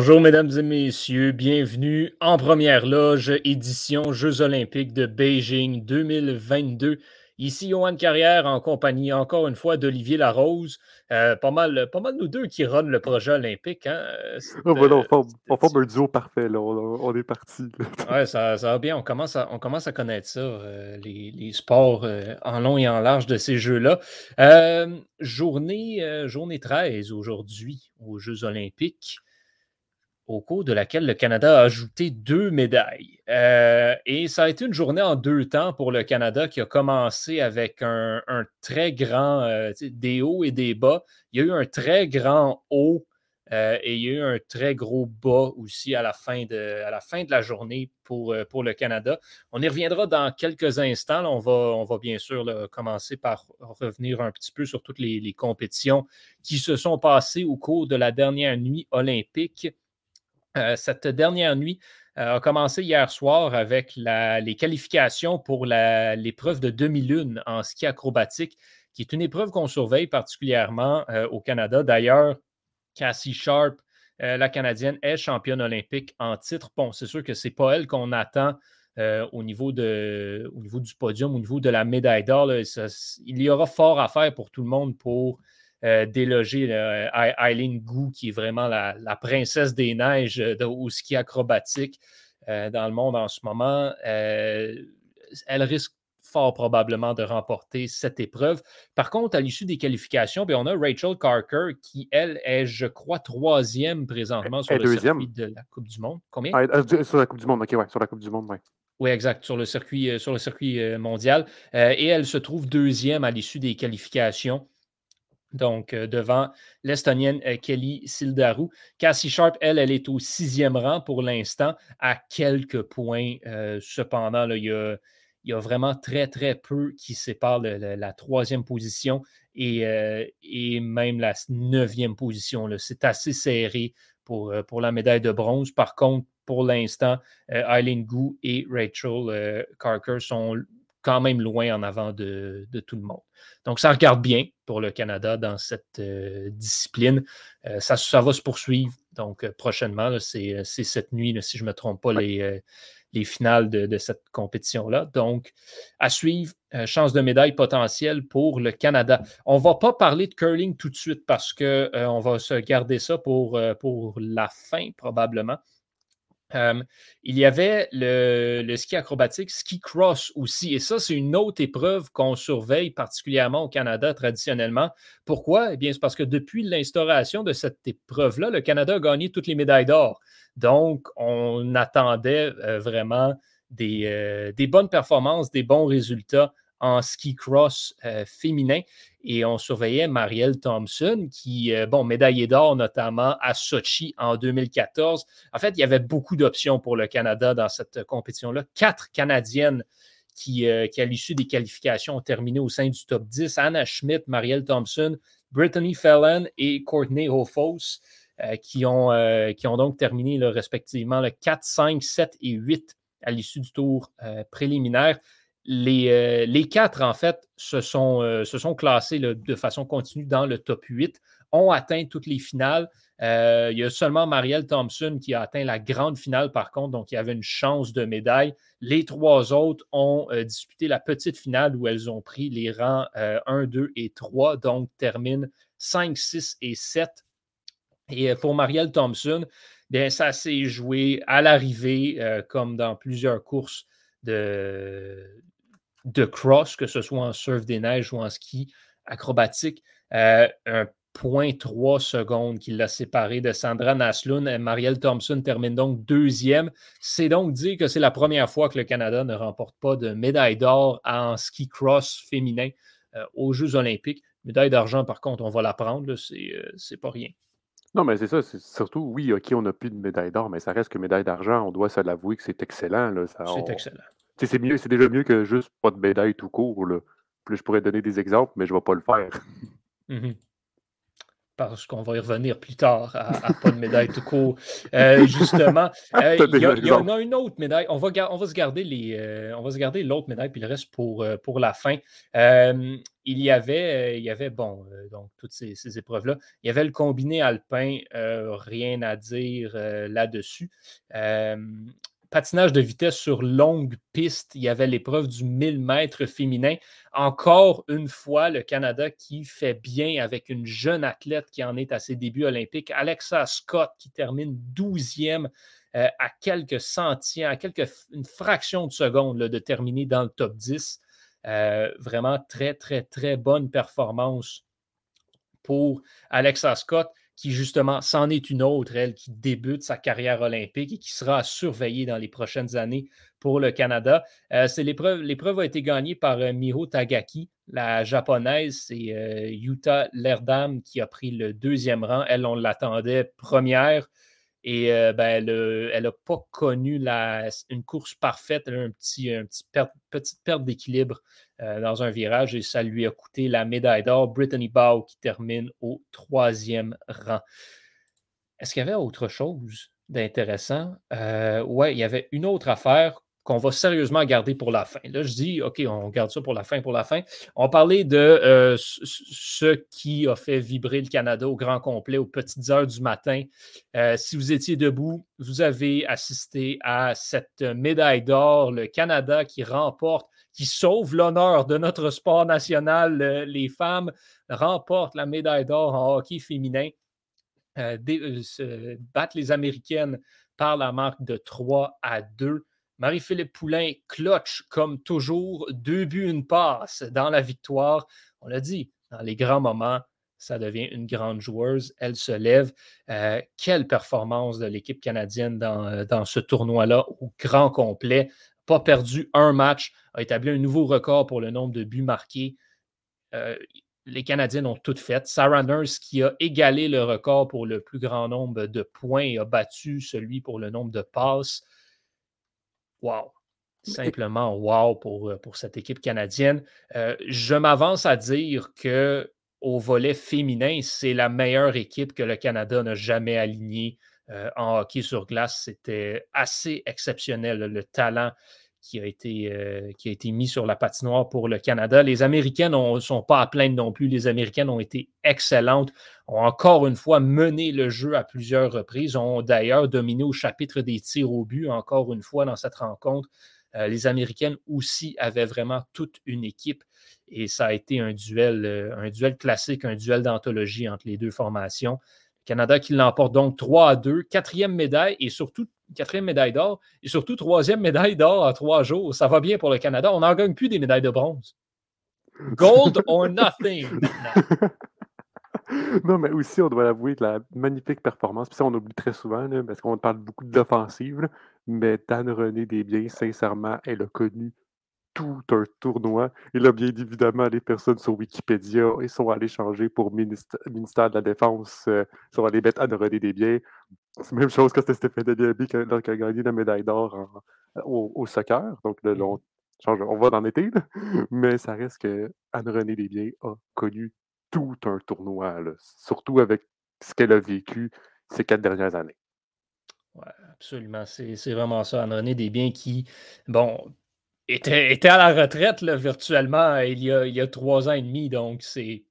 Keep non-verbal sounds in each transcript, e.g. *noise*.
Bonjour mesdames et messieurs, bienvenue en première loge édition Jeux olympiques de Beijing 2022. Ici Johan Carrière en compagnie encore une fois d'Olivier Larose. Euh, pas, mal, pas mal nous deux qui run le projet olympique. Hein? Oh, on, forme, un duo parfait, là. On, est parti. *laughs* Oui, ça, ça, va bien. On commence à, on commence à connaître ça, euh, les, les, sports euh, en long et en large de ces jeux-là. journée, journée 13 aujourd'hui aux Jeux olympiques au cours de laquelle le Canada a ajouté deux médailles. Euh, et ça a été une journée en deux temps pour le Canada qui a commencé avec un, très grand, euh, des hauts et des bas. Il y a eu un très grand haut euh, et il y a eu un très gros bas aussi à la fin de, à la, fin de la journée pour, pour le Canada. On y reviendra dans quelques instants. on, va, on va bien sûr commencer par revenir un petit peu sur toutes les, les compétitions qui se sont passées au cours de la dernière nuit olympique. Euh, cette dernière nuit euh, a commencé hier soir avec les qualifications pour l'épreuve de demi-lune en ski acrobatique, qui est une épreuve qu'on surveille particulièrement euh, au Canada. D'ailleurs, Cassie Sharp, la Canadienne, est championne olympique en titre. Bon, c'est sûr que ce n'est pas elle qu'on attend au, niveau au niveau du podium, au niveau de la médaille d'or. Il y aura fort à faire pour tout le monde pour euh, déloger Eileen Gu, qui est vraiment la, princesse des neiges de, au ski acrobatique euh, dans le monde en ce moment. Euh, elle risque fort probablement de remporter cette épreuve. Par contre, à l'issue des qualifications, bien, on a Rachel Carker qui, elle, est, je crois, troisième présentement sur le circuit de la Coupe du Monde. Combien? Ah, sur la Coupe du Monde, ok, ouais, sur la Coupe du Monde, oui. Oui, exact, sur le circuit, sur le circuit mondial. et elle se trouve deuxième à l'issue des qualifications. Donc, euh, devant l'Estonienne euh, Kelly Sildaru. Cassie Sharp, elle, elle est au sixième rang pour l'instant, à quelques points. Euh, cependant, il, y a, vraiment très, très peu qui séparent la troisième position et, même la neuvième position. C'est assez serré pour, pour la médaille de bronze. Par contre, pour l'instant, Eileen Gu et Rachel Carker sont quand même loin en avant de, tout le monde. Donc, ça regarde bien pour le Canada dans cette euh, discipline. Euh, ça, ça, va se poursuivre. Donc, euh, prochainement, c'est cette nuit, si je ne me trompe pas, les, les finales de, cette compétition-là. Donc, à suivre, chance de médaille potentielle pour le Canada. On ne va pas parler de curling tout de suite parce qu'on va se garder ça pour, pour la fin, probablement il y avait le, ski acrobatique, ski cross aussi. Et ça, c'est une autre épreuve qu'on surveille particulièrement au Canada traditionnellement. Pourquoi? Eh bien, c'est parce que depuis l'instauration de cette épreuve-là, le Canada a gagné toutes les médailles d'or. Donc, on attendait vraiment des, des, bonnes performances, des bons résultats en ski cross euh, féminin. Et on surveillait Marielle Thompson, qui, euh, bon, médaillée d'or notamment à Sochi en 2014. En fait, il y avait beaucoup d'options pour le Canada dans cette compétition-là. Quatre Canadiennes qui, euh, à l'issue des qualifications, ont terminé au sein du top 10. Anna Schmidt, Marielle Thompson, Brittany Fallon et Courtney Hofos. qui, ont, qui ont donc terminé respectivement le 4, 5, 7 et 8 à l'issue du tour préliminaire. Euh, les, quatre, en fait, se sont, euh, classés de façon continue dans le top 8, ont atteint toutes les finales. Euh, il y a seulement Marielle Thompson qui a atteint la grande finale, par contre, donc il y avait une chance de médaille. Les trois autres ont disputé la petite finale où elles ont pris les rangs 1, 2 et 3, donc terminent 5, 6 et 7. Et pour Marielle Thompson, bien, ça s'est joué à l'arrivée, comme dans plusieurs courses de, cross, que ce soit en surf des neiges ou en ski acrobatique. Euh, un point 3 secondes qui l'a séparé de Sandra Naslund. Marielle Thompson termine donc deuxième. C'est donc dire que c'est la première fois que le Canada ne remporte pas de médaille d'or en ski cross féminin euh, aux Jeux olympiques. Médaille d'argent, par contre, on va la prendre, euh, c'est pas rien. Non, mais c'est ça, c'est surtout, oui, OK, on n'a plus de médaille d'or, mais ça reste que médaille d'argent, on doit se l'avouer que c'est excellent. C'est excellent. C'est mieux, c'est déjà mieux que juste pas de médaille tout court. Là. Plus je pourrais donner des exemples, mais je ne vais pas le faire. Mmh parce qu'on va y revenir plus tard à, pas de médaille tout court. Euh, justement, *laughs* euh, il, y en a une autre médaille. On va, on va se garder les, euh, on va se garder l'autre médaille puis le reste pour, pour la fin. il y avait, il y avait bon, donc toutes ces, ces épreuves-là. Il y avait le combiné alpin, rien à dire là-dessus patinage de vitesse sur longue piste, il y avait l'épreuve du 1000 mètres féminin. Encore une fois, le Canada qui fait bien avec une jeune athlète qui en est à ses débuts olympiques, Alexa Scott, qui termine 12e euh, à quelques centièmes, à quelques, une fraction de seconde de terminer dans le top 10. Euh, vraiment très, très, très bonne performance pour Alexa Scott qui justement s'en est une autre, elle, qui débute sa carrière olympique et qui sera à surveiller dans les prochaines années pour le Canada. Euh, l'épreuve, a été gagnée par euh, Miho Tagaki, la japonaise. C'est euh, Yuta Lerdam qui a pris le deuxième rang. Elle, on l'attendait première. Et euh, ben, elle n'a pas connu la, une course parfaite. Elle a un petit, une petite perte d'équilibre euh, dans un virage et ça lui a coûté la médaille d'or. Brittany Bow qui termine au troisième rang. Est-ce qu'il y avait autre chose d'intéressant? Euh, oui, il y avait une autre affaire qu'on va sérieusement garder pour la fin. Là, je dis, OK, on garde ça pour la fin, pour la fin. On parlait de euh, ce qui a fait vibrer le Canada au grand complet aux petites heures du matin. Euh, si vous étiez debout, vous avez assisté à cette médaille d'or, le Canada qui remporte, qui sauve l'honneur de notre sport national. les femmes remportent la médaille d'or en hockey féminin. Euh, battent les Américaines par la marque de 3 à 2. Marie-Philippe Poulain clutch comme toujours, deux buts, une passe dans la victoire. On l'a dit, dans les grands moments, ça devient une grande joueuse. Elle se lève. Euh, quelle performance de l'équipe canadienne dans, euh, dans ce tournoi-là au grand complet. Pas perdu un match, a établi un nouveau record pour le nombre de buts marqués. Euh, les Canadiens ont tout fait. Sarah Nurse, qui a égalé le record pour le plus grand nombre de points et a battu celui pour le nombre de passes wow. Simplement wow pour, euh, pour cette équipe canadienne. Euh, je m'avance à dire que au volet féminin, c'est la meilleure équipe que le Canada n'a jamais alignée euh, en hockey sur glace. C'était assez exceptionnel, le talent qui a, été, euh, qui a été mis sur la patinoire pour le Canada. Les Américaines ne sont pas à plaindre non plus. Les Américaines ont été excellentes, ont encore une fois mené le jeu à plusieurs reprises, ont d'ailleurs dominé au chapitre des tirs au but encore une fois dans cette rencontre. Euh, les Américaines aussi avaient vraiment toute une équipe et ça a été un duel, euh, un duel classique, un duel d'anthologie entre les deux formations. Canada qui l'emporte donc 3 à 2, quatrième médaille et surtout quatrième médaille d'or et surtout troisième médaille d'or en trois jours. Ça va bien pour le Canada. On n'en gagne plus des médailles de bronze. Gold *laughs* or nothing. non, mais aussi, on doit l'avouer, la magnifique performance. Puis ça, on oublie très souvent, parce qu'on parle beaucoup de l'offensive. Mais Dan René Desbiens, sincèrement, elle a connu tout un tournoi. Et là, bien évidemment, les personnes sur Wikipédia ils sont allées changer pour ministère de la Défense, euh, ils sont allés mettre Anne-René Desbiens. *laughs* C'est la même chose que c'était Stéphane Deliaby qui a gagné la médaille d'or au, soccer. Donc, mmh on, change, on va dans l'été, *laughs* mais ça reste que Anne-Renée Desbiens a connu tout un tournoi, surtout avec ce qu'elle a vécu ces quatre dernières années. Oui, absolument. C'est vraiment ça. Anne-Renée Desbiens qui, bon, était, à la retraite virtuellement il y, a, il y, a, trois ans et demi. Donc, c'est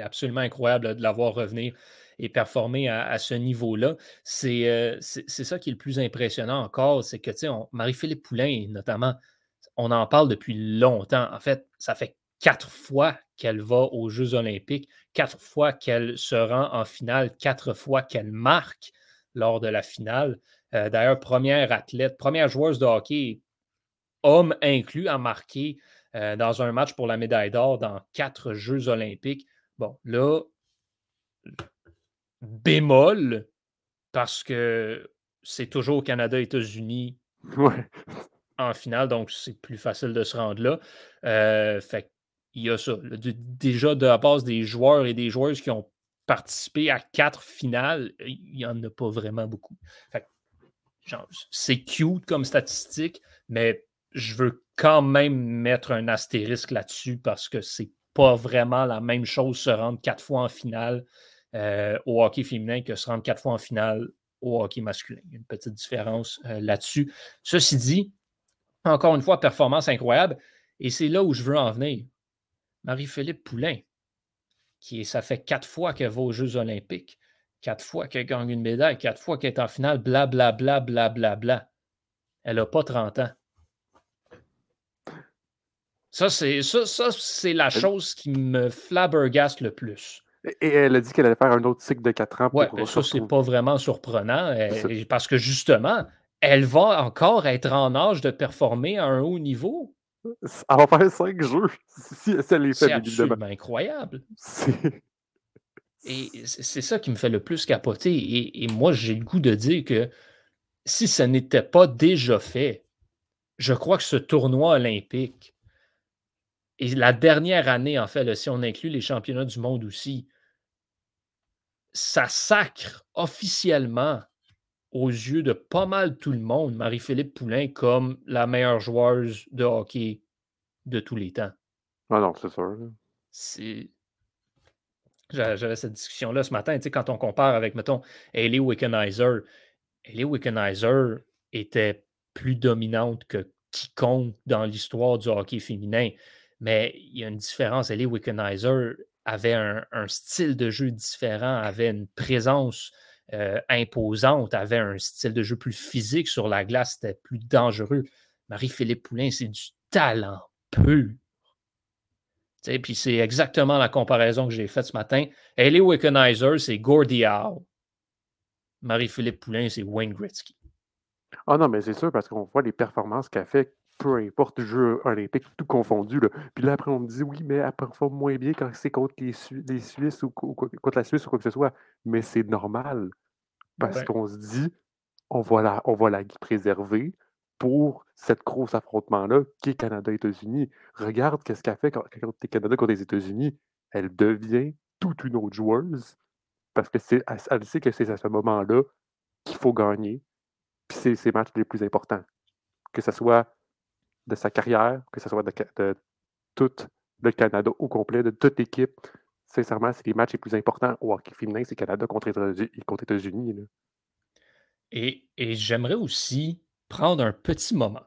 absolument incroyable de la voir revenir et performer à, ce niveau-là. Euh, c'est ça qui est le plus impressionnant encore. C'est que, Marie-Philippe Poulain, notamment, on en parle depuis longtemps. En fait, ça fait quatre fois qu'elle va aux Jeux olympiques, quatre fois qu'elle se rend en finale, quatre fois qu'elle marque lors de la finale. Euh, d'ailleurs, première athlète, première joueuse de hockey homme inclus, a marqué euh, dans un match pour la médaille d'or dans quatre Jeux olympiques. Bon, là, bémol, parce que c'est toujours Canada-États-Unis en finale, donc c'est plus facile de se rendre là. Euh, fait il y a ça. déjà, de la base des joueurs et des joueuses qui ont participé à quatre finales, il n'y en a pas vraiment beaucoup. c'est cute comme statistique, mais je veux quand même mettre un astérisque là-dessus parce que c'est pas vraiment la même chose se rendre quatre fois en finale euh, au hockey féminin que se rendre quatre fois en finale au hockey masculin. Il y a une petite différence euh, là-dessus. Ceci dit, encore une fois, performance incroyable. Et c'est là où je veux en venir. Marie-Philippe Poulain, qui ça fait quatre fois qu'elle va aux Jeux olympiques, quatre fois qu'elle gagne une médaille, quatre fois qu'elle est en finale, blablabla, blablabla. Bla, bla, bla. Elle n'a pas 30 ans. Ça, c'est ça, ça, la chose qui me flabbergaste le plus. Et elle a dit qu'elle allait faire un autre cycle de 4 ans. Pour ouais, ben ça, c'est pas vraiment surprenant parce que justement, elle va encore être en âge de performer à un haut niveau. Elle va faire 5 jeux *laughs* si, elle est C'est absolument incroyable. Et c'est ça qui me fait le plus capoter. Et, et moi, j'ai le goût de dire que si ça n'était pas déjà fait, je crois que ce tournoi olympique, et la dernière année, en fait, si on inclut les championnats du monde aussi, ça sacre officiellement aux yeux de pas mal tout le monde Marie-Philippe Poulain comme la meilleure joueuse de hockey de tous les temps. Ah non, c'est sûr. C'est. J'avais cette discussion-là ce matin, tu sais, quand on compare avec, mettons, Ellie Wickenheiser. Ellie Wickenheiser était plus dominante que quiconque dans l'histoire du hockey féminin. Mais il y a une différence. Ellie Wickenheiser avait un, style de jeu différent, avait une présence euh, imposante, avait un style de jeu plus physique sur la glace, c'était plus dangereux. Marie-Philippe Poulain, c'est du talent pur. Puis c'est exactement la comparaison que j'ai faite ce matin. Ellie Wickenheiser, c'est Gordie Howe. Marie-Philippe Poulain, c'est Wayne Gretzky. Ah non, mais c'est sûr, parce qu'on voit les performances qu'elle fait peu importe le jeu olympique, tout confondu. Là. Puis là, après, on me dit oui, mais elle performe moins bien quand c'est contre les, Suisses ou, contre la Suisse ou quoi que ce soit. Mais c'est normal. Parce qu'on se dit, on va la, on va la préserver pour cette grosse affrontement-là qui est Canada-États-Unis. Regarde qu'est-ce qu'elle fait quand, quand es Canada contre les États-Unis. Elle devient toute une autre joueuse parce que c'est, elle, sait que c'est à ce moment-là qu'il faut gagner. Puis c'est ses matchs les plus importants. Que ce soit de sa carrière, que ce soit de, tout le Canada au complet, de toute l'équipe. Sincèrement, c'est les matchs les plus importants au hockey féminin, c'est Canada contre États-Unis. Et, et j'aimerais aussi prendre un petit moment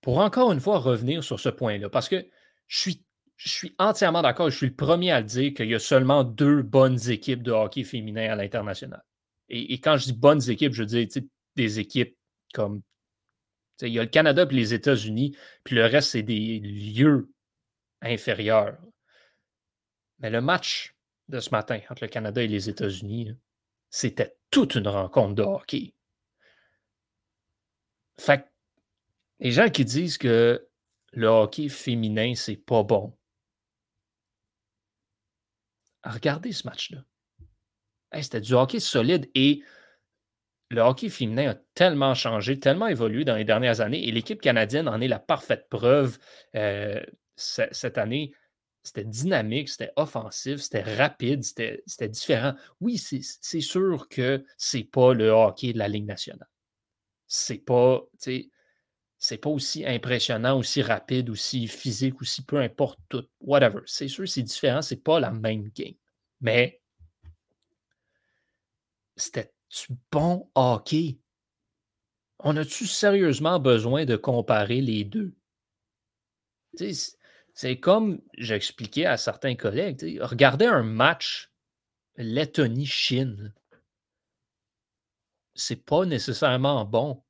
pour encore une fois revenir sur ce point-là, parce que je suis, je suis entièrement d'accord, je suis le premier à le dire qu'il y a seulement deux bonnes équipes de hockey féminin à l'international. Et, et, quand je dis bonnes équipes, je dire des équipes comme il y a le Canada et les États-Unis, puis le reste, c'est des lieux inférieurs. Mais le match de ce matin entre le Canada et les États-Unis, c'était toute une rencontre de hockey. Fait les gens qui disent que le hockey féminin, c'est pas bon, regardez ce match-là. c'était du hockey solide et le hockey féminin a tellement changé, tellement évolué dans les dernières années et l'équipe canadienne en est la parfaite preuve. Euh, cette année, c'était dynamique, c'était offensif, c'était rapide, c'était différent. Oui, c'est sûr que c'est pas le hockey de la Ligue nationale. C'est pas, c'est pas aussi impressionnant, aussi rapide, aussi physique, aussi peu importe tout, whatever. C'est sûr, c'est différent, c'est pas la même game. Mais c'était du bon hockey? On a-tu sérieusement besoin de comparer les deux? C'est comme j'expliquais à certains collègues, regardez un match Lettonie-Chine. C'est pas nécessairement bon.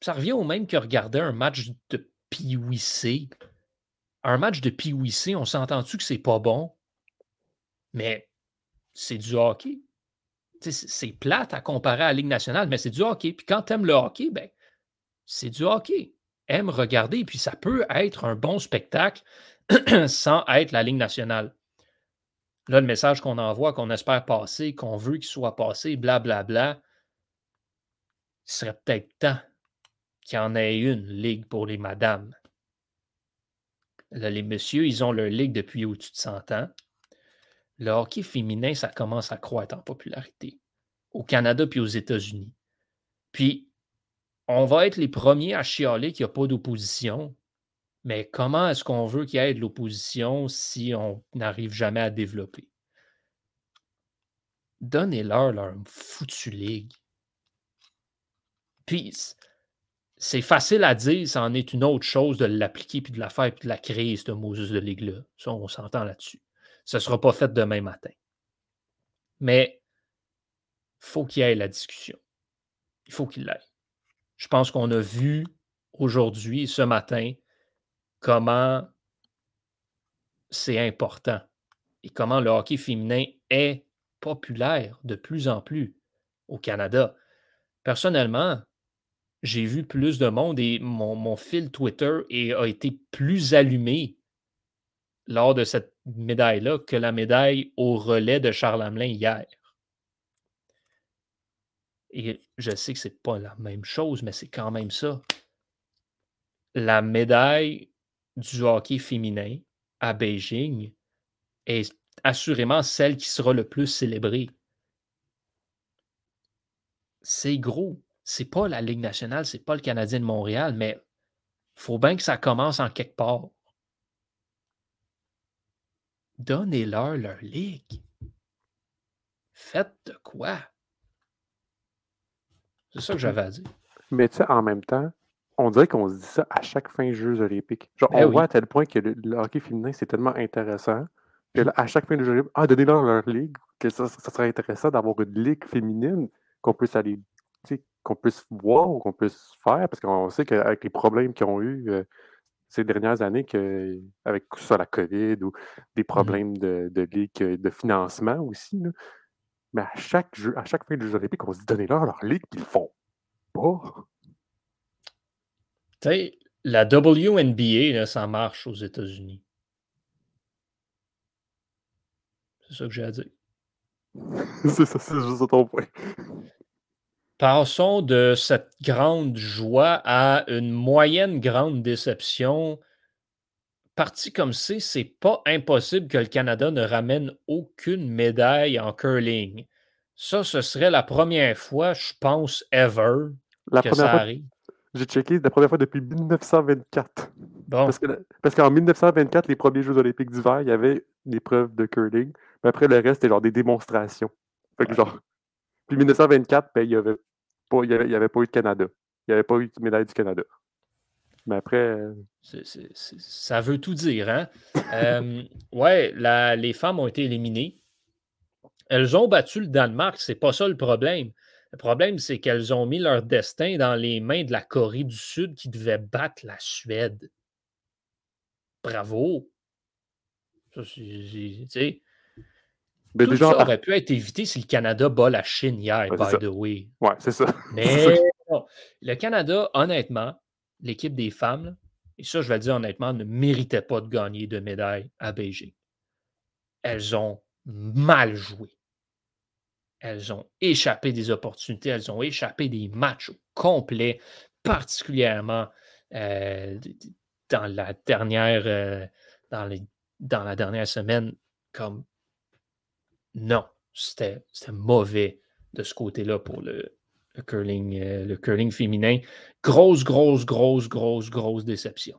Ça revient au même que regarder un match de PWC. Un match de PWC, on s'entend-tu que c'est pas bon? Mais c'est du hockey c'est plate à comparer à la Ligue nationale, mais c'est du hockey. Puis quand tu le hockey, ben, c'est du hockey. Aime regarder, puis ça peut être un bon spectacle *clears throat* sans être la Ligue nationale. Là, le message qu'on envoie, qu'on espère passer, qu'on veut qu'il soit passé, blablabla, bla, bla, il serait peut-être temps qu'il y en ait une ligue pour les madames. Là, les messieurs, ils ont leur ligue depuis au-dessus de 100 ans le hockey féminin, ça commence à croître en popularité au Canada puis aux États-Unis. Puis, on va être les premiers à chialer qu'il n'y a pas d'opposition. Mais comment est-ce qu'on veut qu'il y ait de l'opposition si on n'arrive jamais à développer? Donnez-leur leur foutue ligue. Puis, c'est facile à dire, ça en est une autre chose de l'appliquer, puis de la faire, puis de la créer, cette Moses de ligue-là. Ça, on s'entend là-dessus. Ce ne sera pas fait demain matin. Mais faut qu'il y ait la discussion. Il faut qu'il l'aille. Je pense qu'on a vu aujourd'hui, ce matin, comment c'est important et comment le hockey féminin est populaire de plus en plus au Canada. Personnellement, j'ai vu plus de monde et mon, fil Twitter a été plus allumé lors de cette médaille-là que la médaille au relais de Charles Hamelin hier. Et je sais que ce n'est pas la même chose, mais c'est quand même ça. La médaille du hockey féminin à Beijing est assurément celle qui sera le plus célébrée. C'est gros. C'est pas la Ligue nationale, c'est pas le Canadien de Montréal, mais faut bien que ça commence en quelque part. Donnez-leur leur ligue. Faites de quoi? C'est ça que j'avais à dire. Mais tu sais, en même temps, on dirait qu'on se dit ça à chaque fin de Jeux olympiques. Genre, ben on voit à tel point que le, hockey féminin, c'est tellement intéressant que là, à chaque fin de Jeux olympiques, ah, donnez-leur leur ligue, que ça, serait intéressant d'avoir une ligue féminine qu'on puisse aller, qu'on puisse voir ou qu'on puisse faire, parce qu'on sait qu'avec les problèmes qu'ils ont eu euh, ces dernières années, que, avec ça, la COVID ou des mmh problèmes de, de ligue, de financement aussi, mais à chaque, jeu, à chaque fin de Jeux olympiques, on se dit donnez-leur leur ligue, qu'ils font pas. Tu sais, la WNBA, ça marche aux États-Unis. C'est ça que j'ai à dire. *laughs* c'est ça, c'est juste ton point. Passons de cette grande joie à une moyenne grande déception. Parti comme c'est, c'est pas impossible que le Canada ne ramène aucune médaille en curling. Ça, ce serait la première fois, je pense, ever, la que ça arrive. J'ai checké la première fois depuis 1924. Parce qu'en 1924, les premiers Jeux olympiques d'hiver, il y avait une épreuve de curling. Mais après, le reste, c'était genre des démonstrations. Fait que genre... Puis 1924, ben, il n'y avait, pas, y avait, pas eu de Canada. Il n'y avait pas eu de médaille du Canada. Mais après... Euh, ça veut tout dire, hein? *laughs* euh, ouais, les femmes ont été éliminées. Elles ont battu le Danemark, c'est pas ça le problème. Le problème, c'est qu'elles ont mis leur destin dans les mains de la Corée du Sud qui devait battre la Suède. Bravo. Ça, c'est, ben, Tout ça aurait pu être évité si le Canada bat la Chine hier, by the way. Ouais, c'est ça. *laughs* Mais le Canada, honnêtement, l'équipe des femmes, et ça, je vais le dire honnêtement, ne méritait pas de gagner de médaille à Beijing. Elles ont mal joué elles ont échappé des opportunités, elles ont échappé des matchs complets, particulièrement euh, dans la dernière euh, dans, les, dans la dernière semaine. Comme non, c'était mauvais de ce côté-là pour le, curling, euh, le curling féminin. Grosse, grosse, grosse, grosse, grosse déception.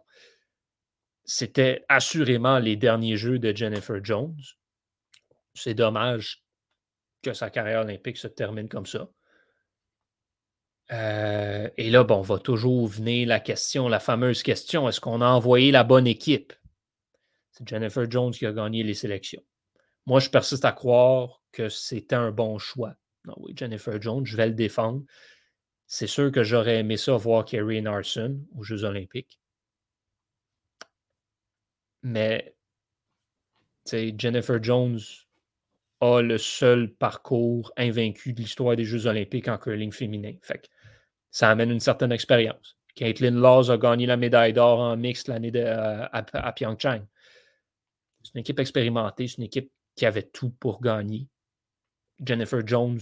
C'était assurément les derniers jeux de Jennifer Jones. C'est dommage que sa carrière olympique se termine comme ça. Euh, et là, bon, va toujours venir la question, la fameuse question, est-ce qu'on a envoyé la bonne équipe? C'est Jennifer Jones qui a gagné les sélections. Moi, je persiste à croire que c'était un bon choix. Non, oui, Jennifer Jones, je vais le défendre. C'est sûr que j'aurais aimé ça voir Kerry Narson aux Jeux olympiques. Mais, Jennifer Jones, a le seul parcours invaincu de l'histoire des Jeux olympiques en curling féminin. Fait ça amène une certaine expérience. Caitlin Laws a gagné la médaille d'or en mixte l'année à, à, Pyeongchang. C'est une équipe expérimentée, c'est une équipe qui avait tout pour gagner. Jennifer Jones,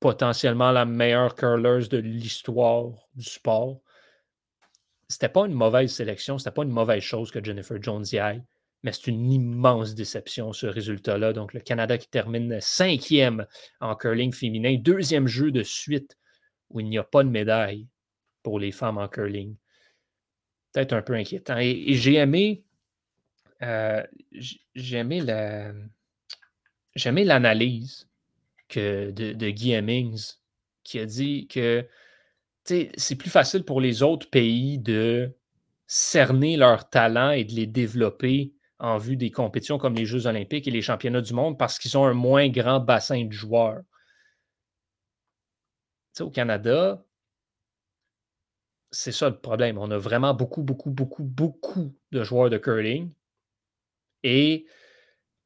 potentiellement la meilleure curler de l'histoire du sport. C'était pas une mauvaise sélection, c'était pas une mauvaise chose que Jennifer Jones y aille mais c'est une immense déception, ce résultat-là. Donc, le Canada qui termine cinquième en curling féminin, deuxième jeu de suite où il n'y a pas de médaille pour les femmes en curling. peut-être un peu inquiétant. Et, j'ai aimé, euh, j'ai aimé la, l'analyse que de, de Guy Hemmings qui a dit que c'est plus facile pour les autres pays de cerner leurs talents et de les développer en vue des compétitions comme les Jeux olympiques et les championnats du monde parce qu'ils ont un moins grand bassin de joueurs. au Canada, c'est ça le problème. On a vraiment beaucoup, beaucoup, beaucoup, beaucoup de joueurs de curling. Et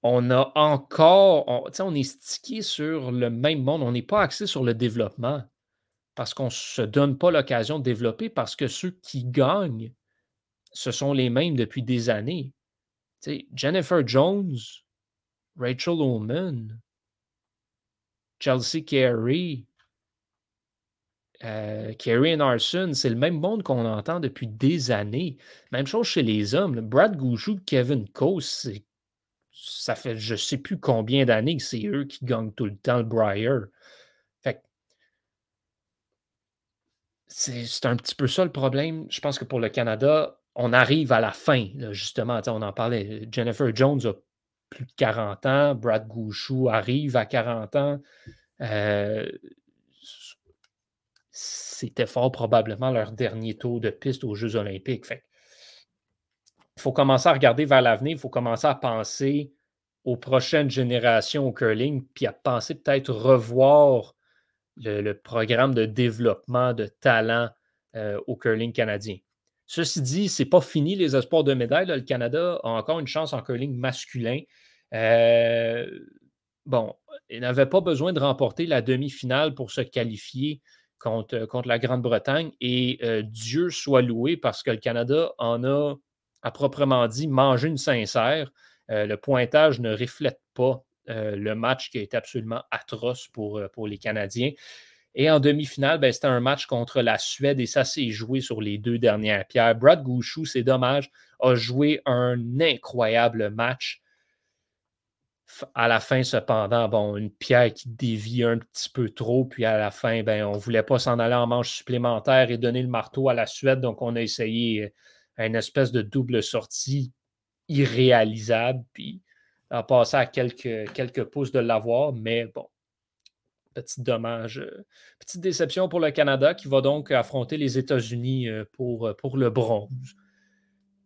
on a encore, on, on est stické sur le même monde. On n'est pas axé sur le développement parce qu'on ne se donne pas l'occasion de développer parce que ceux qui gagnent, ce sont les mêmes depuis des années. Jennifer Jones, Rachel Oman, Chelsea Carey, euh, Carey Arson, c'est le même monde qu'on entend depuis des années. Même chose chez les hommes. Brad Gouchou, Kevin Coase, ça fait je ne sais plus combien d'années que c'est eux qui gagnent tout le temps le Briar. c'est un petit peu ça le problème. Je pense que pour le Canada, on arrive à la fin, justement. On en parlait. Jennifer Jones a plus de 40 ans. Brad Gouchou arrive à 40 ans. Euh, c'était fort probablement leur dernier tour de piste aux Jeux olympiques. il faut commencer à regarder vers l'avenir. Il faut commencer à penser aux prochaines générations au curling, puis à penser peut-être revoir le, programme de développement de talent euh, au curling canadien. Ceci dit, ce n'est pas fini les espoirs de médaille. Le Canada a encore une chance en curling masculin. Euh, bon, il n'avait pas besoin de remporter la demi-finale pour se qualifier contre, contre la Grande-Bretagne. Et euh, Dieu soit loué parce que le Canada en a, à proprement dit, mangé une sincère. le pointage ne reflète pas euh, le match qui a été absolument atroce pour, euh, pour les Canadiens. Et en demi-finale, ben, c'était un match contre la Suède et ça s'est joué sur les deux dernières pierres. Brad Gouchou, c'est dommage, a joué un incroyable match. À la fin, cependant, bon, une pierre qui dévie un petit peu trop, puis à la fin, ben, on ne voulait pas s'en aller en manche supplémentaire et donner le marteau à la Suède, donc on a essayé euh, une espèce de double sortie irréalisable. Puis a passé à quelques, quelques pouces de l'avoir, mais bon, petit dommage, euh, petite déception pour le Canada qui va donc affronter les États-Unis euh, pour, pour le bronze.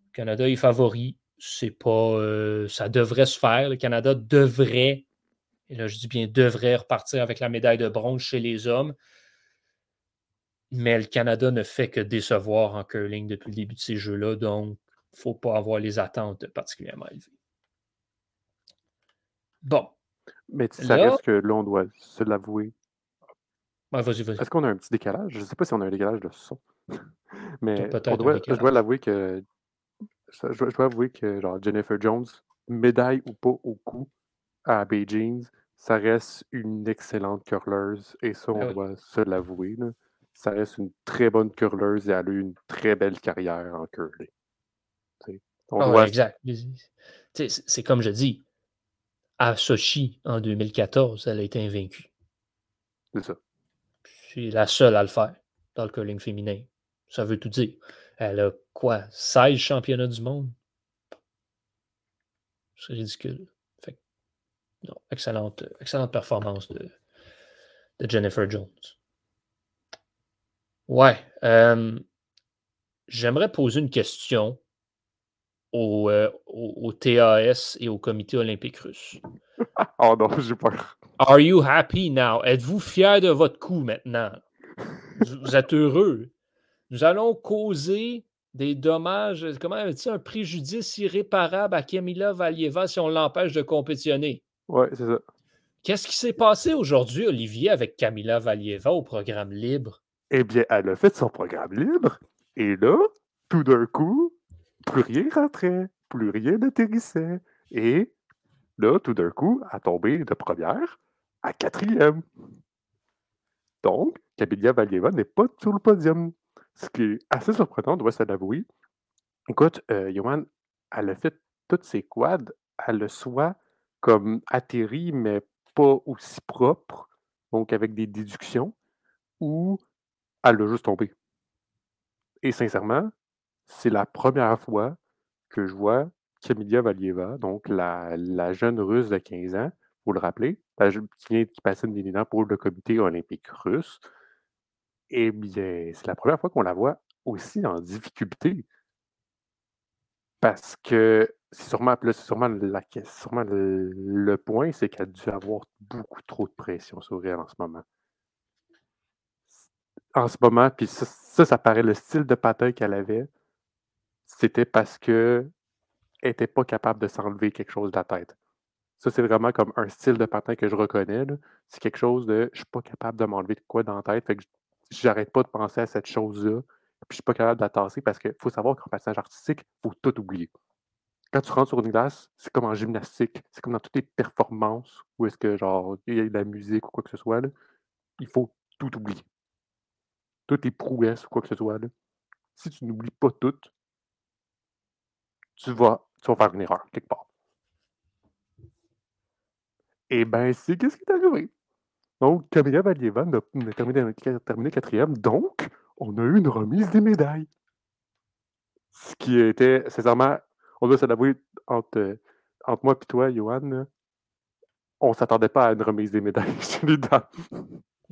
Le Canada est favori, c'est pas, ça devrait se faire. Le Canada devrait, et là je dis bien devrait repartir avec la médaille de bronze chez les hommes. Mais le Canada ne fait que décevoir en curling depuis le début de ces jeux-là, donc il ne faut pas avoir les attentes particulièrement élevées. Bon. Mais ça reste que là, on doit se l'avouer. vas-y, vas-y. Est-ce qu'on a un petit décalage? Je ne sais pas si on a un décalage de son. *laughs* Mais je dois l'avouer que. Je dois, avouer que genre Jennifer Jones, médaille ou pas au coup à Beijing, ça reste une excellente curleuse. Et ça, on ben doit se l'avouer. Ça reste une très bonne curleuse et elle a eu une très belle carrière en curling. Ah exact. C'est comme je dis, à Sochi en 2014, elle a été invaincue. C'est ça. C'est la seule à le faire dans le curling féminin. Ça veut tout dire. Elle a quoi? 16 championnats du monde? C'est ridicule. excellente, excellente performance de, de Jennifer Jones. Ouais. Euh, j'aimerais poser une question euh, au, TAS et au Comité olympique russe. *laughs* oh non, j'ai peur. Are you happy now? Êtes-vous fier de votre coup maintenant? Vous êtes heureux? Nous allons causer des dommages, comment dit un préjudice irréparable à Kamila Valieva si on l'empêche de compétitionner. Oui, c'est ça. Qu'est-ce qui s'est passé aujourd'hui, Olivier, avec Kamila Valieva au programme libre? Eh bien, elle a fait son programme libre et là, tout d'un coup, plus rien rentrait, plus rien n'atterrissait. Et là, tout d'un coup, a tombé de première à quatrième. Donc, Kabilia Valieva n'est pas sur le podium. Ce qui est assez surprenant, on doit se l'avouer. Écoute, euh, Johan, elle a fait toutes ses quads, elle le soit comme atterri, mais pas aussi propre, donc avec des déductions, ou elle a juste tombé. Et sincèrement, c'est la première fois que je vois Camilla Valieva, donc la, jeune russe de 15 ans, pour le jeune- qui vient qui passe une pour le comité olympique russe. Eh bien, c'est la première fois qu'on la voit aussi en difficulté. Parce que c'est sûrement, là, sûrement, la, sûrement le, point, c'est qu'elle a dû avoir beaucoup trop de pression sur elle en ce moment. En ce moment, puis ça, ça, ça paraît le style de patin qu'elle avait, c'était parce que elle n'était pas capable de s'enlever quelque chose de la tête. Ça, c'est vraiment comme un style de patin que je reconnais. C'est quelque chose de je suis pas capable de m'enlever de quoi dans la tête. J'arrête pas de penser à cette chose-là. Puis je suis pas capable de la tasser parce qu'il faut savoir qu'en patinage artistique, il faut tout oublier. Quand tu rentres sur une glace, c'est comme en gymnastique. C'est comme dans toutes les performances où est-ce que genre il y a de la musique ou quoi que ce soit. là, il faut tout oublier. Toutes les prouesses ou quoi que ce soit. là. Si tu n'oublies pas tout, tu vas, tu vas faire une erreur quelque part. Et ben, c'est qu'est-ce qui est arrivé? Donc, Camilla Valieva n'a terminé, quatrième. Donc, on a eu une remise des médailles. Ce qui était, sincèrement, on doit se entre, entre moi et toi, Johan, on s'attendait pas à une remise des médailles *laughs* chez.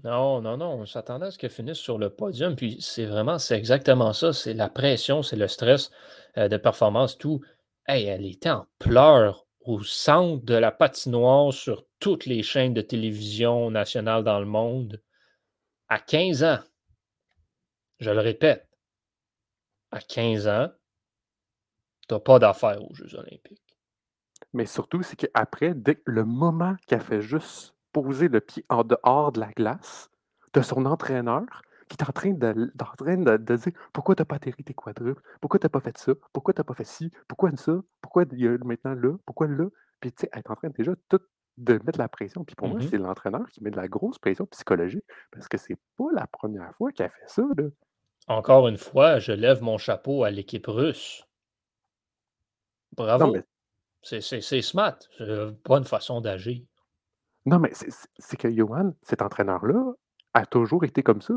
Non, non, non, on s'attendait à ce qu'elle finisse sur le podium. Puis c'est vraiment, c'est exactement ça. C'est la pression, c'est le stress euh, de performance, tout. Hey, elle était en pleurs au centre de la patinoire sur toutes les chaînes de télévision nationales dans le monde. À 15 ans, je le répète, à 15 ans, tu n'as pas d'affaires aux Jeux olympiques. Mais surtout, c'est qu'après, dès le moment qu'elle fait juste poser le pied en dehors de la glace, de son entraîneur, qui est en train de, train de, dire pourquoi t'as pas atterri tes quadruples, pourquoi t'as pas fait ça, pourquoi t'as pas fait ci, pourquoi ça, pourquoi il a maintenant là, pourquoi là. Puis tu sais, elle est en train déjà tout de mettre la pression. Puis pour moi, Mhm. c'est l'entraîneur qui met de la grosse pression psychologique parce que c'est pas la première fois qu'elle fait ça. Là. Encore une fois, je lève mon chapeau à l'équipe russe. Bravo. Mais, C'est c'est- c'est smart. C'est une bonne façon d'agir. non, mais c'est- que Johan, cet entraîneur-là, a toujours été comme ça.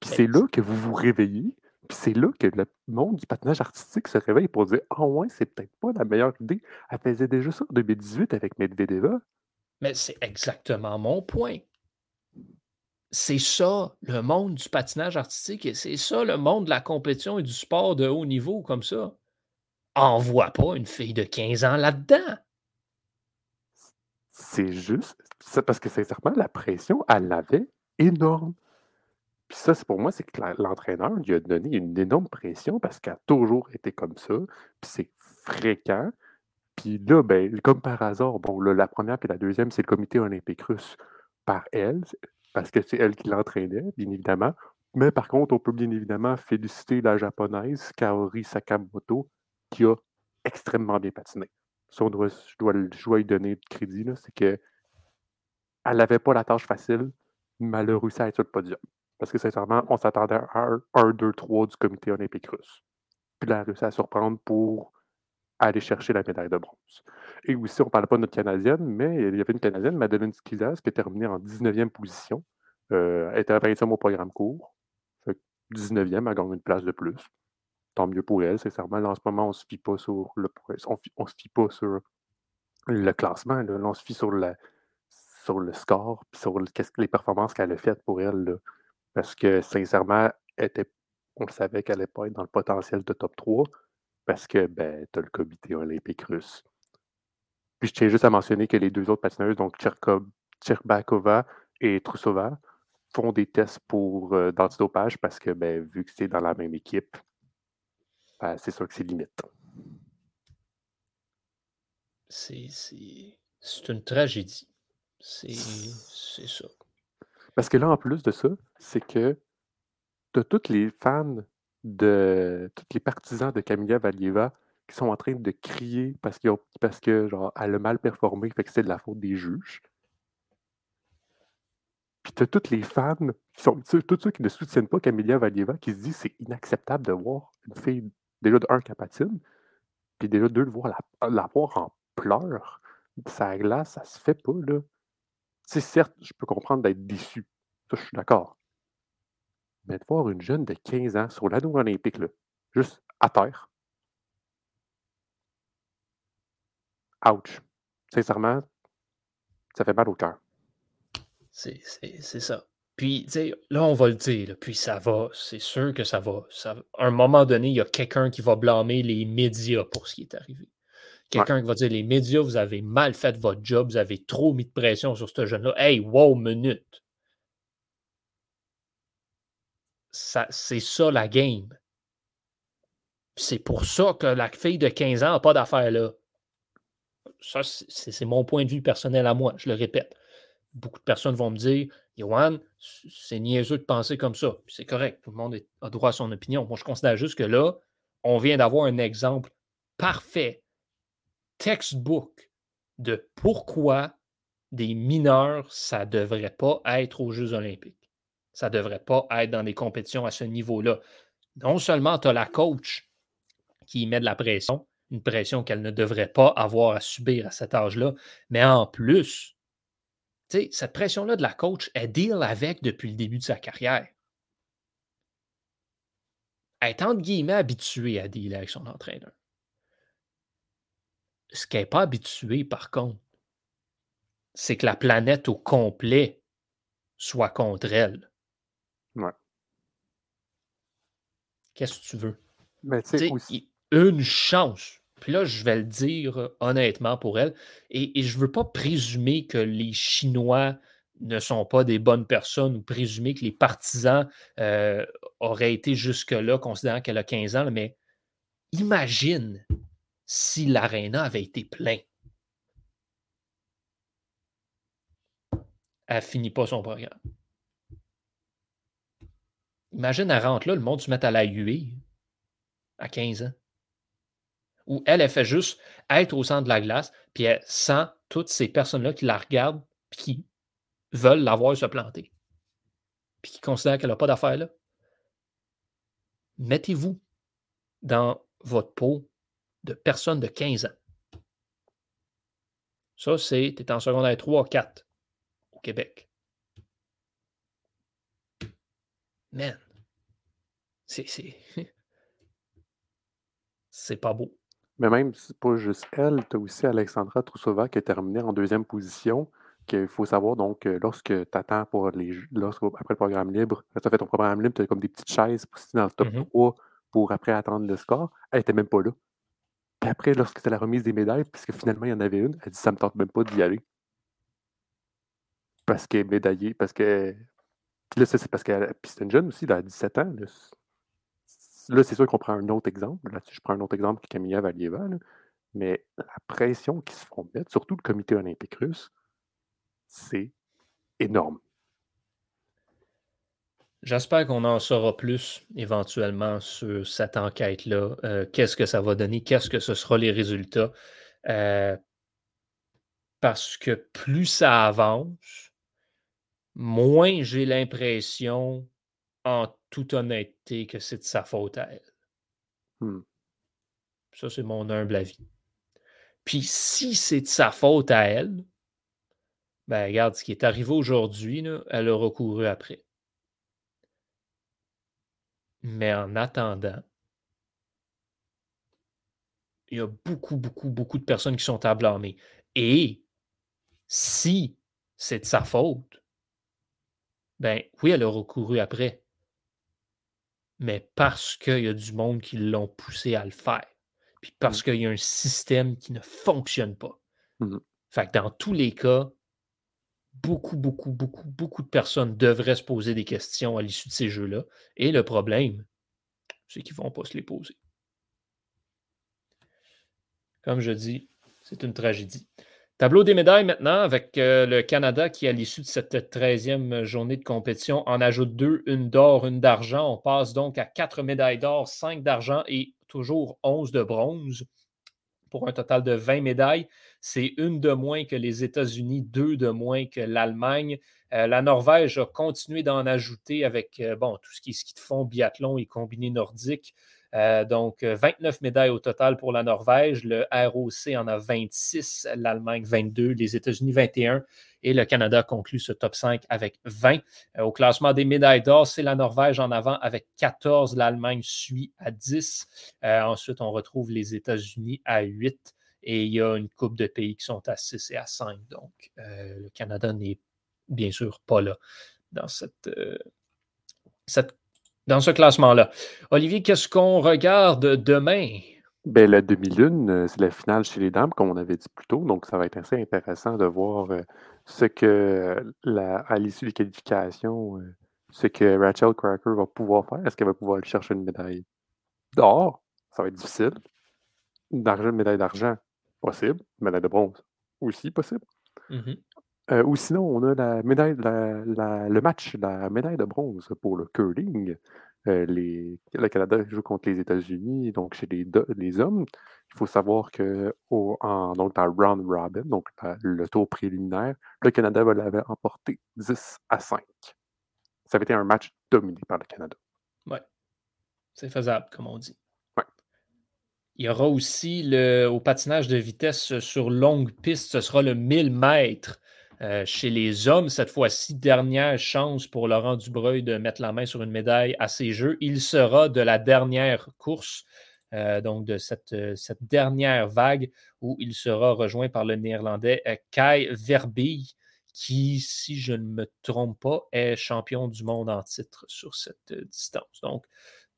Puis c'est là que vous vous réveillez, c'est là que le monde du patinage artistique se réveille pour dire Ah ouais, c'est peut-être pas la meilleure idée. Elle faisait déjà ça en 2018 avec Medvedeva. Mais c'est exactement mon point. C'est ça, le monde du patinage artistique, et c'est ça, le monde de la compétition et du sport de haut niveau comme ça. Envoie pas une fille de 15 ans là-dedans. C'est juste, c'est parce que sincèrement, la pression, elle l'avait énorme. Puis ça, pour moi, c'est que l'entraîneur lui a donné une énorme pression parce qu'elle a toujours été comme ça. Puis c'est fréquent. Puis là, ben, comme par hasard, bon, la première et la deuxième, c'est le comité olympique russe par elle, parce que c'est elle qui l'entraînait, bien évidemment. Mais par contre, on peut bien évidemment féliciter la japonaise Kaori Sakamoto, qui a extrêmement bien patiné. Ça, on doit- je, dois, lui donner de crédit, c'est que elle n'avait pas la tâche facile, mais elle à être sur le podium. Parce que sincèrement, on s'attendait à un 1, 2, 3 du comité olympique russe. Puis là, a à surprendre pour aller chercher la médaille de bronze. Et aussi, on ne parle pas de notre Canadienne, mais il y avait une Canadienne, Madeleine Skizas, qui a terminé en 19e position. Euh, elle était apparition au programme court. Fait que 19e, elle gagne une place de plus. Tant mieux pour elle, sincèrement. Là, en ce moment, on ne se fie pas sur le on, on se fie pas sur le classement. Là, on se fie sur, le score, puis sur les performances qu'elle a faites pour elle. Parce que sincèrement, elle était, on le savait qu'elle n'allait pas être dans le potentiel de top 3 parce que ben, tu as le comité olympique russe. Puis je tiens juste à mentionner que les deux autres patineuses, donc Tcherbakova et Trusova, font des tests pour euh, d'antidopage parce que ben, vu que c'est dans la même équipe, ben, c'est sûr que c'est limite. C'est une tragédie. C'est c'est ça. Parce que là, en plus de ça, c'est que tu as tous les fans de. tous les partisans de Camilla Valieva qui sont en train de crier parce, qu'ils ont- parce que genre elle a mal performé, fait que c'est de la faute des juges. Puis tu as tous les fans, qui sont, tous ceux qui ne soutiennent pas Camilla Valieva, qui se disent c'est inacceptable de voir une fille, déjà de un, qui patine, puis déjà deux, de voir la, la voir en pleurs. Ça glace, ça se fait pas, là. Sais, certes, je peux comprendre d'être déçu. Ça, je suis d'accord. Mais de voir une jeune de 15 ans sur l'anneau olympique, là, juste à terre. Ouch. Sincèrement, ça fait mal au cœur. C'est ça. Puis, tu sais, là, on va le dire, puis ça va, c'est sûr que ça va, À un moment donné, il y a quelqu'un qui va blâmer les médias pour ce qui est arrivé. Quelqu'un qui va dire les médias, vous avez mal fait votre job, vous avez trop mis de pression sur ce jeune-là. Hey, wow, minute. c'est ça la game. C'est pour ça que la fille de 15 ans n'a pas d'affaires là. Ça, c'est mon point de vue personnel à moi, je le répète. Beaucoup de personnes vont me dire Yohan, c'est niaiseux de penser comme ça. C'est correct, tout le monde a droit à son opinion. Moi, je considère juste que là, on vient d'avoir un exemple parfait, textbook, de pourquoi des mineurs, ça ne devrait pas être aux Jeux olympiques. Ça ne devrait pas être dans des compétitions à ce niveau-là. Non seulement tu as la coach qui met de la pression, une pression qu'elle ne devrait pas avoir à subir à cet âge-là, mais en plus, cette pression-là de la coach, elle deal avec depuis le début de sa carrière. Elle est entre guillemets habituée à dealer avec son entraîneur. Ce qu'elle n'est pas habituée, par contre, c'est que la planète au complet soit contre elle. Ouais. Qu'est-ce que tu veux? Mais aussi... Une chance. Puis là, je vais le dire honnêtement pour elle. Et, je ne veux pas présumer que les Chinois ne sont pas des bonnes personnes ou présumer que les partisans euh, auraient été jusque-là, considérant qu'elle a 15 ans, mais imagine si l'aréna avait été plein. Elle finit pas son programme. Imagine, elle rentre là, le monde se met à la huer à 15 ans. Ou elle, elle fait juste être au centre de la glace, puis elle sent toutes ces personnes-là qui la regardent, puis qui veulent la voir se planter, puis qui considèrent qu'elle n'a pas d'affaires là. Mettez-vous dans votre peau de personnes de 15 ans. Ça, c'est, tu es en secondaire 3 4 au Québec. Man, c'est. C'est *laughs* pas beau. Mais même, c'est pas juste elle, tu as aussi Alexandra Troussova qui a terminé en deuxième position. Qu'il faut savoir, donc, euh, lorsque tu attends pour les. Lorsque, après le programme libre, tu as fait ton programme libre, tu as comme des petites chaises pour dans le top 3 mmh pour après attendre le score. Elle n'était même pas là. Puis après, lorsque c'était la remise des médailles, puisque finalement il y en avait une, elle dit ça me tente même pas d'y aller. Parce qu'elle est médaillée, parce que. Puis là, c'est parce qu'elle. Puis c'est une jeune aussi, elle a 17 ans. Là, c'est sûr qu'on prend un autre exemple. Là, je prends un autre exemple qui est Camilla Valieva. Mais la pression qui se font mettre, surtout le comité olympique russe, c'est énorme. J'espère qu'on en saura plus éventuellement sur cette enquête-là. Euh, qu'est-ce que ça va donner? Qu'est-ce que ce sera les résultats? Euh, parce que plus ça avance, moins j'ai l'impression, en toute honnêteté, que c'est de sa faute à elle. Hmm. Ça, c'est mon humble avis. Puis si c'est de sa faute à elle, ben regarde, ce qui est arrivé aujourd'hui, elle a recouru après. Mais en attendant, il y a beaucoup, beaucoup, beaucoup de personnes qui sont à blâmer. Et si c'est de sa faute, ben oui, elle a recouru après. Mais parce qu'il y a du monde qui l'ont poussé à le faire. Puis parce mmh. qu'il y a un système qui ne fonctionne pas. Mmh fait que dans tous les cas, beaucoup, beaucoup, beaucoup, beaucoup de personnes devraient se poser des questions à l'issue de ces jeux-là. Et le problème, c'est qu'ils ne vont pas se les poser. Comme je dis, c'est une tragédie. Tableau des médailles maintenant avec euh, le Canada qui, à l'issue de cette 13e journée de compétition, en ajoute deux, une d'or, une d'argent. On passe donc à quatre médailles d'or, cinq d'argent et toujours 11 de bronze pour un total de 20 médailles. C'est une de moins que les États-Unis, deux de moins que l'Allemagne. Euh, la Norvège a continué d'en ajouter avec euh, bon, tout ce qui est ski de fond, biathlon et combiné nordique. Donc, 29 médailles au total pour la Norvège. Le ROC en a 26, l'Allemagne 22, les États-Unis 21 et le Canada conclut ce top 5 avec 20. au classement des médailles d'or, c'est la Norvège en avant avec 14, l'Allemagne suit à 10. ensuite, on retrouve les États-Unis à 8 et il y a une coupe de pays qui sont à 6 et à 5. Donc, le Canada n'est bien sûr pas là dans, cette, euh, cette dans ce classement-là. Olivier, qu'est-ce qu'on regarde demain? Ben, la demi-lune, euh, c'est la finale chez les dames, comme on avait dit plus tôt. Donc, ça va être assez intéressant de voir euh, ce que, la, à l'issue des qualifications, ce que Rachel Cracker va pouvoir faire. Est-ce qu'elle va pouvoir aller chercher une médaille d'or? Ça va être difficile. D'argent, une médaille d'argent, possible. Une médaille de bronze, aussi possible. Mm-hmm. Euh, ou sinon, on a la médaille, le match, la médaille de bronze pour le curling. Euh, le Canada joue contre les États-Unis, donc chez les, hommes. Il faut savoir que donc dans round robin, donc le tour préliminaire, le Canada l'avait emporté 10 à 5. Ça avait été un match dominé par le Canada. Oui. C'est faisable, comme on dit. Ouais. Il y aura aussi le, au patinage de vitesse sur longue piste, ce sera le 1000 mètres. Euh, chez les hommes, cette fois-ci, dernière chance pour Laurent Dubreuil de mettre la main sur une médaille à ces Jeux. Il sera de la dernière course, euh, donc de euh, cette, dernière vague, où il sera rejoint par le Néerlandais Kai Verbeek, qui, si je ne me trompe pas, est champion du monde en titre sur cette distance. Donc,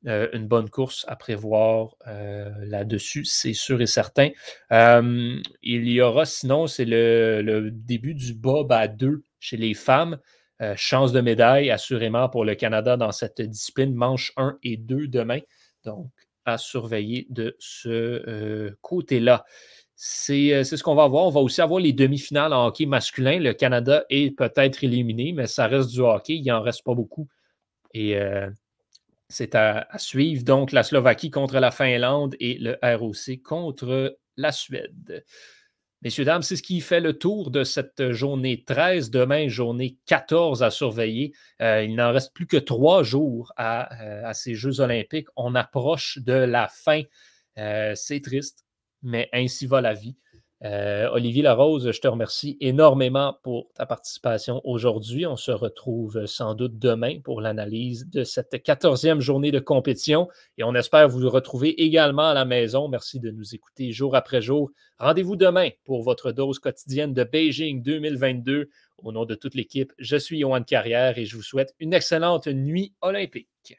euh, une bonne course à prévoir euh, là-dessus, c'est sûr et certain. il y aura sinon, c'est le, début du Bob à deux chez les femmes. Euh, chance de médaille, assurément, pour le Canada dans cette discipline, manche 1 et 2 demain. Donc, à surveiller de ce côté-là. C'est ce qu'on va voir. On va aussi avoir les demi-finales en hockey masculin. Le Canada est peut-être éliminé, mais ça reste du hockey. Il n'en reste pas beaucoup. Et c'est à, suivre. Donc, la Slovaquie contre la Finlande et le ROC contre la Suède. Messieurs, dames, c'est ce qui fait le tour de cette journée 13. Demain, journée 14 à surveiller. Euh, il n'en reste plus que trois jours à, euh, à, ces Jeux olympiques. On approche de la fin. Euh, c'est triste, mais ainsi va la vie. Euh, Olivier Larose, je te remercie énormément pour ta participation aujourd'hui. On se retrouve sans doute demain pour l'analyse de cette quatorzième journée de compétition et on espère vous retrouver également à la maison. Merci de nous écouter jour après jour. Rendez-vous demain pour votre dose quotidienne de Beijing 2022. Au nom de toute l'équipe, je suis Yohan Carrière et je vous souhaite une excellente nuit olympique.